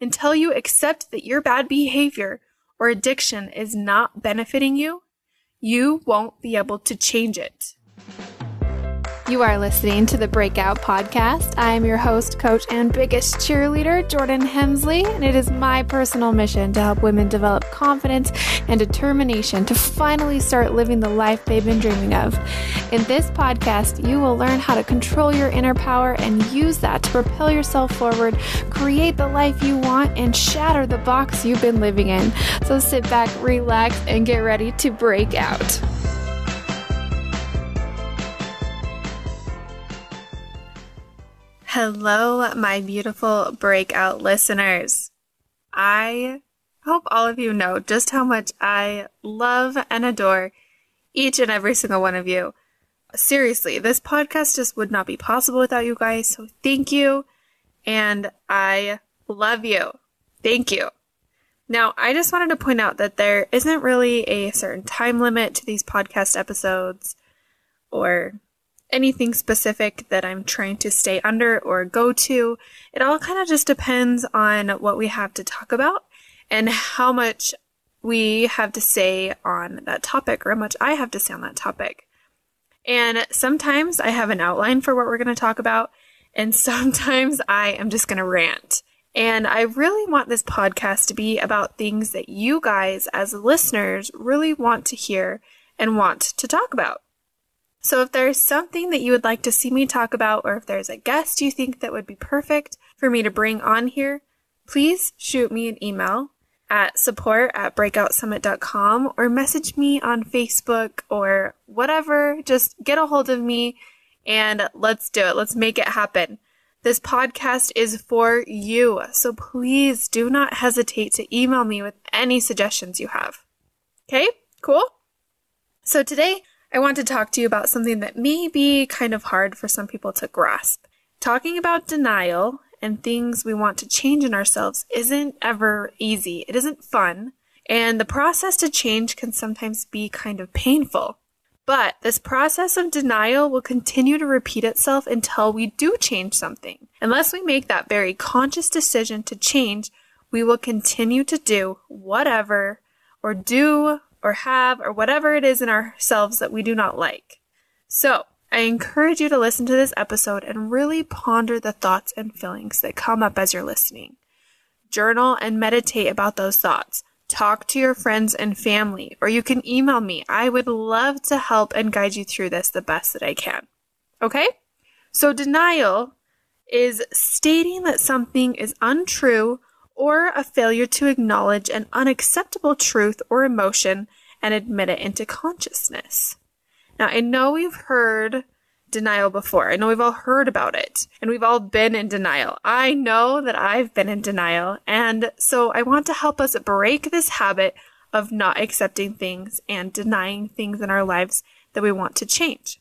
until you accept that your bad behavior or addiction is not benefiting you, you won't be able to change it. You are listening to the Breakout Podcast. I am your host, coach, and biggest cheerleader, Jordan Hemsley, and it is my personal mission to help women develop confidence and determination to finally start living the life they've been dreaming of. In this podcast, you will learn how to control your inner power and use that to propel yourself forward, create the life you want, and shatter the box you've been living in. So sit back, relax, and get ready to break out. Hello, my beautiful breakout listeners. I hope all of you know just how much I love and adore each and every single one of you. Seriously, this podcast just would not be possible without you guys. So thank you. And I love you. Thank you. Now, I just wanted to point out that there isn't really a certain time limit to these podcast episodes or anything specific that I'm trying to stay under or go to. It all kind of just depends on what we have to talk about and how much we have to say on that topic or how much I have to say on that topic. And sometimes I have an outline for what we're going to talk about, and sometimes I am just going to rant. And I really want this podcast to be about things that you guys, as listeners, really want to hear and want to talk about. So if there's something that you would like to see me talk about, or if there's a guest you think that would be perfect for me to bring on here, please shoot me an email at support at breakoutsummit.com or message me on Facebook or whatever. Just get a hold of me and let's do it. Let's make it happen. This podcast is for you, so please do not hesitate to email me with any suggestions you have. Okay, cool? So today I want to talk to you about something that may be kind of hard for some people to grasp. Talking about denial and things we want to change in ourselves isn't ever easy. It isn't fun. And the process to change can sometimes be kind of painful. But this process of denial will continue to repeat itself until we do change something. Unless we make that very conscious decision to change, we will continue to do whatever or do or have or whatever it is in ourselves that we do not like. So, I encourage you to listen to this episode and really ponder the thoughts and feelings that come up as you're listening. Journal and meditate about those thoughts. Talk to your friends and family, or you can email me. I would love to help and guide you through this the best that I can. Okay? So, denial is stating that something is untrue or a failure to acknowledge an unacceptable truth or emotion and admit it into consciousness. Now, I know we've heard denial before. I know we've all heard about it and we've all been in denial. I know that I've been in denial. And so I want to help us break this habit of not accepting things and denying things in our lives that we want to change.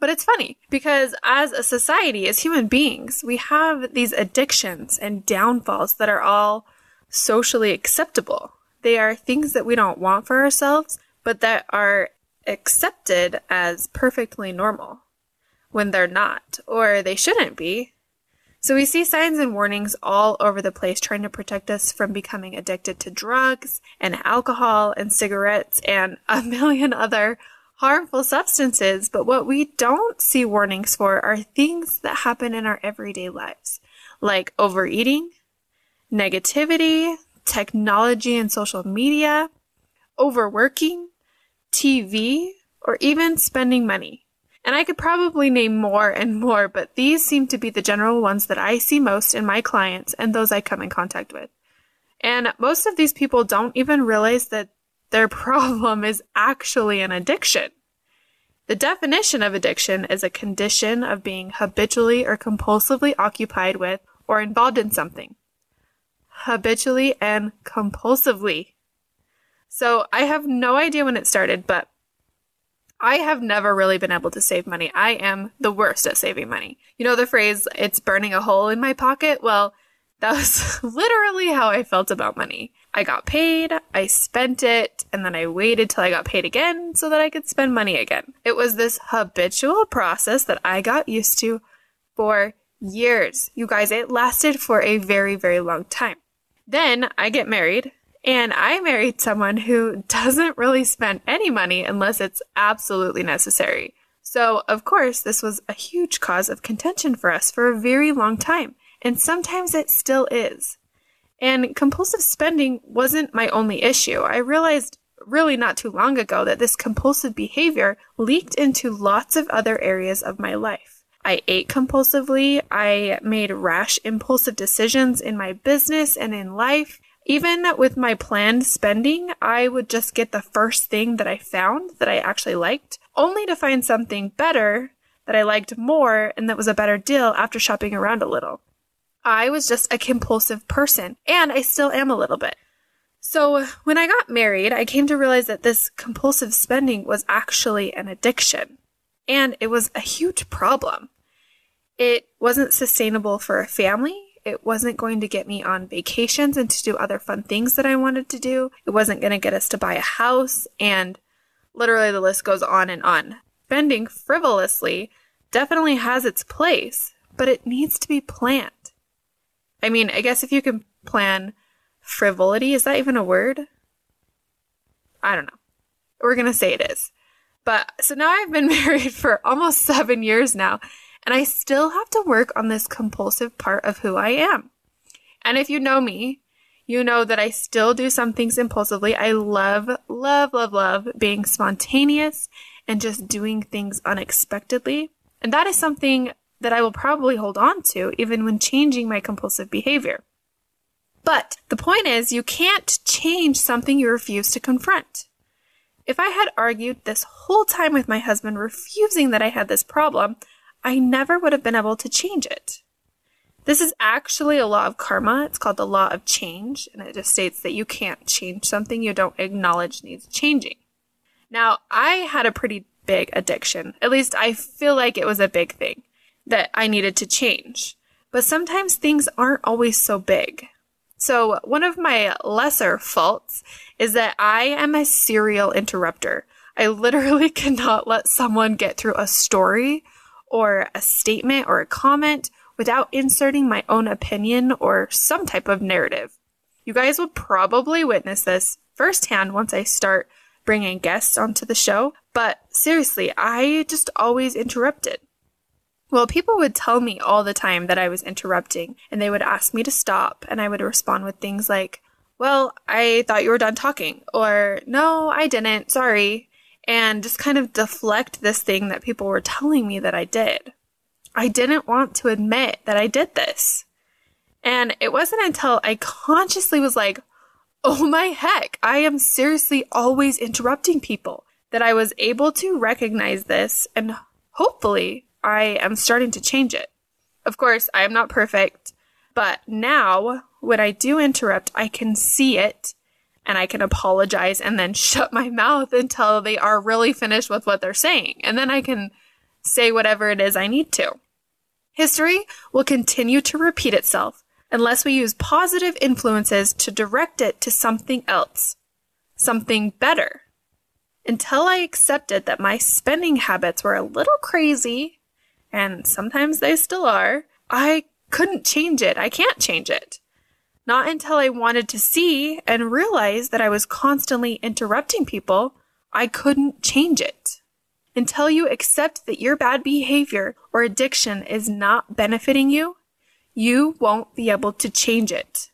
But it's funny because as a society, as human beings, we have these addictions and downfalls that are all socially acceptable. They are things that we don't want for ourselves, but that are accepted as perfectly normal when they're not, or they shouldn't be. So we see signs and warnings all over the place trying to protect us from becoming addicted to drugs and alcohol and cigarettes and a million other harmful substances, but what we don't see warnings for are things that happen in our everyday lives, like overeating, negativity, technology and social media, overworking, TV, or even spending money. And I could probably name more and more, but these seem to be the general ones that I see most in my clients and those I come in contact with. And most of these people don't even realize that their problem is actually an addiction. The definition of addiction is a condition of being habitually or compulsively occupied with or involved in something. Habitually and compulsively. So I have no idea when it started, but I have never really been able to save money. I am the worst at saving money. You know the phrase, it's burning a hole in my pocket? Well, that was literally how I felt about money. I got paid, I spent it, and then I waited till I got paid again so that I could spend money again. It was this habitual process that I got used to for years. You guys, it lasted for a very, very long time. Then I get married, and I married someone who doesn't really spend any money unless it's absolutely necessary. So, of course, this was a huge cause of contention for us for a very long time, and sometimes it still is. And compulsive spending wasn't my only issue. I realized really not too long ago that this compulsive behavior leaked into lots of other areas of my life. I ate compulsively. I made rash, impulsive decisions in my business and in life. Even with my planned spending, I would just get the first thing that I found that I actually liked only to find something better that I liked more and that was a better deal after shopping around a little. I was just a compulsive person, and I still am a little bit. So, when I got married, I came to realize that this compulsive spending was actually an addiction, and it was a huge problem. It wasn't sustainable for a family. It wasn't going to get me on vacations and to do other fun things that I wanted to do. It wasn't going to get us to buy a house, and Literally, the list goes on and on. Spending frivolously definitely has its place, but it needs to be planned. I mean, I guess if you can plan frivolity, is that even a word? I don't know. We're going to say it is. But so now I've been married for almost seven years now, and I still have to work on this compulsive part of who I am. And if you know me, you know that I still do some things impulsively. I love, love, love, love being spontaneous and just doing things unexpectedly. And that is something that I will probably hold on to even when changing my compulsive behavior. But the point is, you can't change something you refuse to confront. If I had argued this whole time with my husband, refusing that I had this problem, I never would have been able to change it. This is actually a law of karma. It's called the law of change, and it just states that you can't change something you don't acknowledge needs changing. Now, I had a pretty big addiction. At least I feel like it was a big thing that I needed to change. But sometimes things aren't always so big. So, one of my lesser faults is that I am a serial interrupter. I literally cannot let someone get through a story or a statement or a comment without inserting my own opinion or some type of narrative. You guys will probably witness this firsthand once I start bringing guests onto the show, but seriously, I just always interrupted. Well, people would tell me all the time that I was interrupting, and they would ask me to stop, and I would respond with things like, Well, I thought you were done talking, or No, I didn't, sorry, and just kind of deflect this thing that people were telling me that I did. I didn't want to admit that I did this. And it wasn't until I consciously was like, oh my heck, I am seriously always interrupting people that I was able to recognize this and hopefully I am starting to change it. Of course, I am not perfect, but now when I do interrupt, I can see it and I can apologize and then shut my mouth until they are really finished with what they're saying. And then I can say whatever it is I need to. History will continue to repeat itself unless we use positive influences to direct it to something else, something better. Until I accepted that my spending habits were a little crazy, and sometimes they still are, I couldn't change it. I can't change it. Not until I wanted to see and realize that I was constantly interrupting people, I couldn't change it. Until you accept that your bad behavior or addiction is not benefiting you, you won't be able to change it.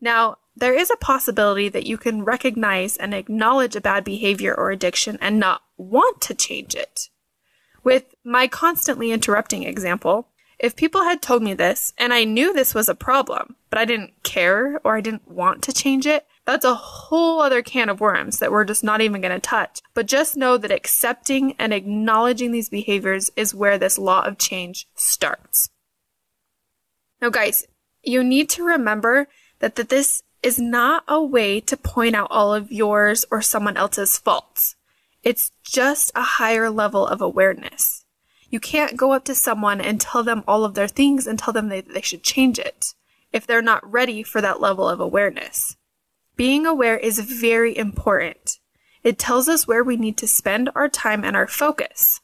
Now, there is a possibility that you can recognize and acknowledge a bad behavior or addiction and not want to change it. With my constantly interrupting example, if people had told me this and I knew this was a problem, but I didn't care or I didn't want to change it, that's a whole other can of worms that we're just not even going to touch. But just know that accepting and acknowledging these behaviors is where this law of change starts. Now, guys, you need to remember that, that this is not a way to point out all of yours or someone else's faults. It's just a higher level of awareness. You can't go up to someone and tell them all of their things and tell them they, they should change it if they're not ready for that level of awareness. Being aware is very important. It tells us where we need to spend our time and our focus.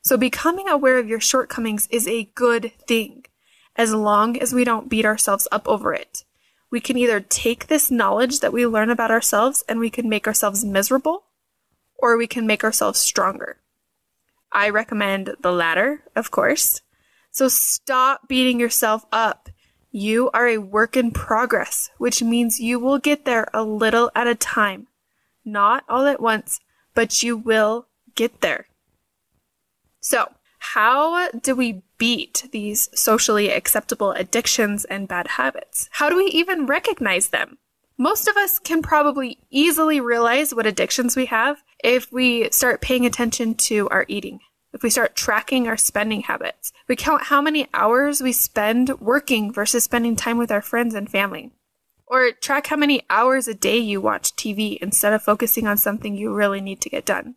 So becoming aware of your shortcomings is a good thing, as long as we don't beat ourselves up over it. we can either take this knowledge that we learn about ourselves and we can make ourselves miserable, or we can make ourselves stronger. I recommend the latter, of course. So stop beating yourself up. You are a work in progress, which means you will get there a little at a time. Not all at once, but you will get there. So, how do we beat these socially acceptable addictions and bad habits? How do we even recognize them? Most of us can probably easily realize what addictions we have if we start paying attention to our eating, if we start tracking our spending habits, we count how many hours we spend working versus spending time with our friends and family, or track how many hours a day you watch TV instead of focusing on something you really need to get done.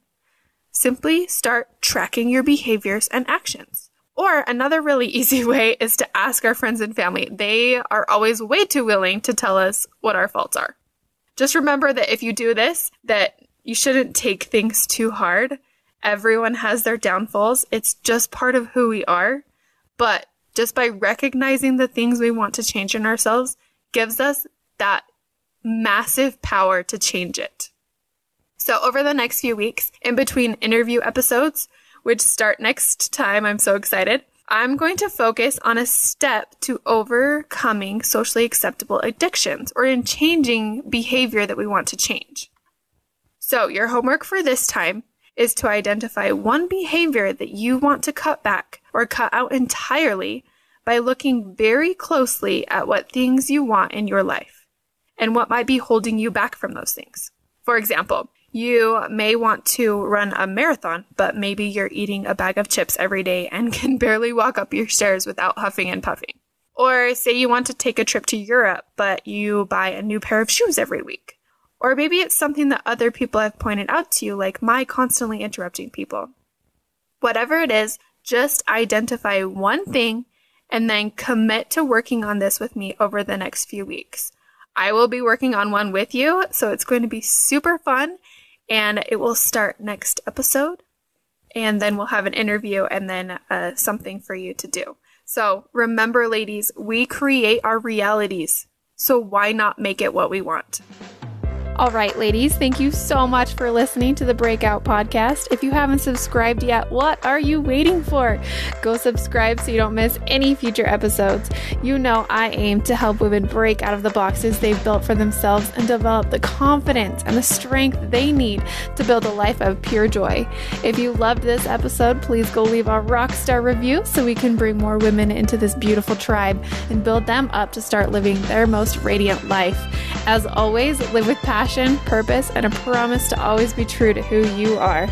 Simply start tracking your behaviors and actions. Or another really easy way is to ask our friends and family. They are always way too willing to tell us what our faults are. Just remember that if you do this, that you shouldn't take things too hard. Everyone has their downfalls. It's just part of who we are. But just by recognizing the things we want to change in ourselves gives us that massive power to change it. So over the next few weeks, in between interview episodes, which start next time. I'm so excited. I'm going to focus on a step to overcoming socially acceptable addictions or in changing behavior that we want to change. So, your homework for this time is to identify one behavior that you want to cut back or cut out entirely by looking very closely at what things you want in your life and what might be holding you back from those things. For example, you may want to run a marathon, but maybe you're eating a bag of chips every day and can barely walk up your stairs without huffing and puffing. Or say you want to take a trip to Europe, but you buy a new pair of shoes every week. Or maybe it's something that other people have pointed out to you, like my constantly interrupting people. Whatever it is, just identify one thing and then commit to working on this with me over the next few weeks. I will be working on one with you, so it's going to be super fun and it will start next episode. And then we'll have an interview and then uh, something for you to do. So remember, ladies, we create our realities. So why not make it what we want? All right, ladies, thank you so much for listening to the Breakout Podcast. If you haven't subscribed yet, what are you waiting for? Go subscribe so you don't miss any future episodes. You know, I aim to help women break out of the boxes they've built for themselves and develop the confidence and the strength they need to build a life of pure joy. If you loved this episode, please go leave a rock star review so we can bring more women into this beautiful tribe and build them up to start living their most radiant life. As always, live with passion passion, purpose, and a promise to always be true to who you are.